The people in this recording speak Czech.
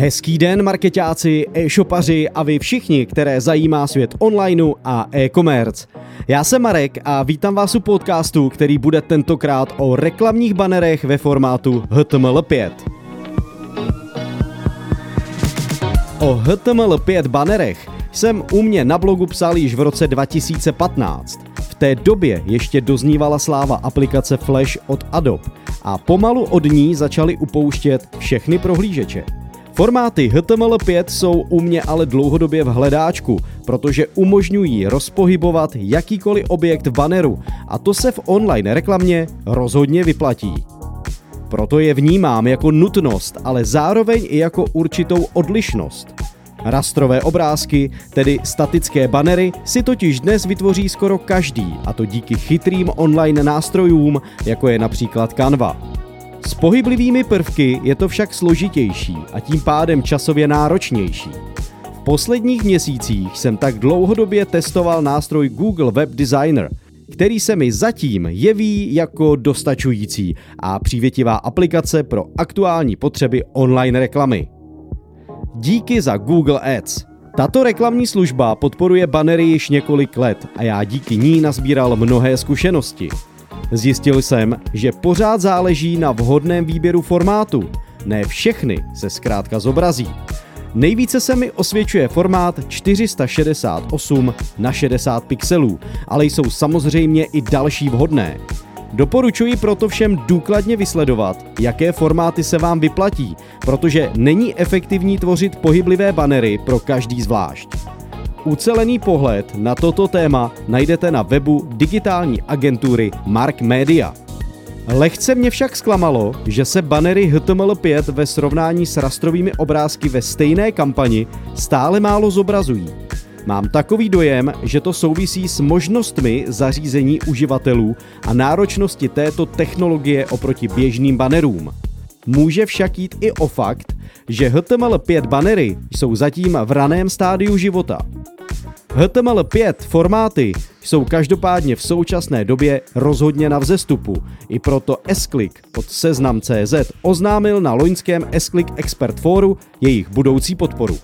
Hezký den, marketáci, e-shopaři a vy všichni, které zajímá svět onlineu a e-commerce. Já jsem Marek a vítám vás u podcastu, který bude tentokrát o reklamních banerech ve formátu HTML5. O HTML5 banerech jsem u mě na blogu psal již v roce 2015. V té době ještě doznívala sláva aplikace Flash od Adobe a pomalu od ní začaly upouštět všechny prohlížeče. Formáty HTML5 jsou u mě ale dlouhodobě v hledáčku, protože umožňují rozpohybovat jakýkoliv objekt v banneru a to se v online reklamě rozhodně vyplatí. Proto je vnímám jako nutnost, ale zároveň i jako určitou odlišnost. Rastrové obrázky, tedy statické banery, si totiž dnes vytvoří skoro každý, a to díky chytrým online nástrojům, jako je například Canva. S pohyblivými prvky je to však složitější a tím pádem časově náročnější. V posledních měsících jsem tak dlouhodobě testoval nástroj Google Web Designer, který se mi zatím jeví jako dostačující a přívětivá aplikace pro aktuální potřeby online reklamy. Díky za Google Ads. Tato reklamní služba podporuje banery již několik let a já díky ní nazbíral mnohé zkušenosti. Zjistil jsem, že pořád záleží na vhodném výběru formátu. Ne všechny se zkrátka zobrazí. Nejvíce se mi osvědčuje formát 468 na 60 pixelů, ale jsou samozřejmě i další vhodné. Doporučuji proto všem důkladně vysledovat, jaké formáty se vám vyplatí, protože není efektivní tvořit pohyblivé banery pro každý zvlášť. Ucelený pohled na toto téma najdete na webu digitální agentury Mark Media. Lehce mě však zklamalo, že se banery HTML5 ve srovnání s rastrovými obrázky ve stejné kampani stále málo zobrazují. Mám takový dojem, že to souvisí s možnostmi zařízení uživatelů a náročnosti této technologie oproti běžným banerům. Může však jít i o fakt, že HTML5 banery jsou zatím v raném stádiu života. HTML5 formáty jsou každopádně v současné době rozhodně na vzestupu. I proto S-Click od Seznam.cz oznámil na loňském S-Click Expert Foru jejich budoucí podporu.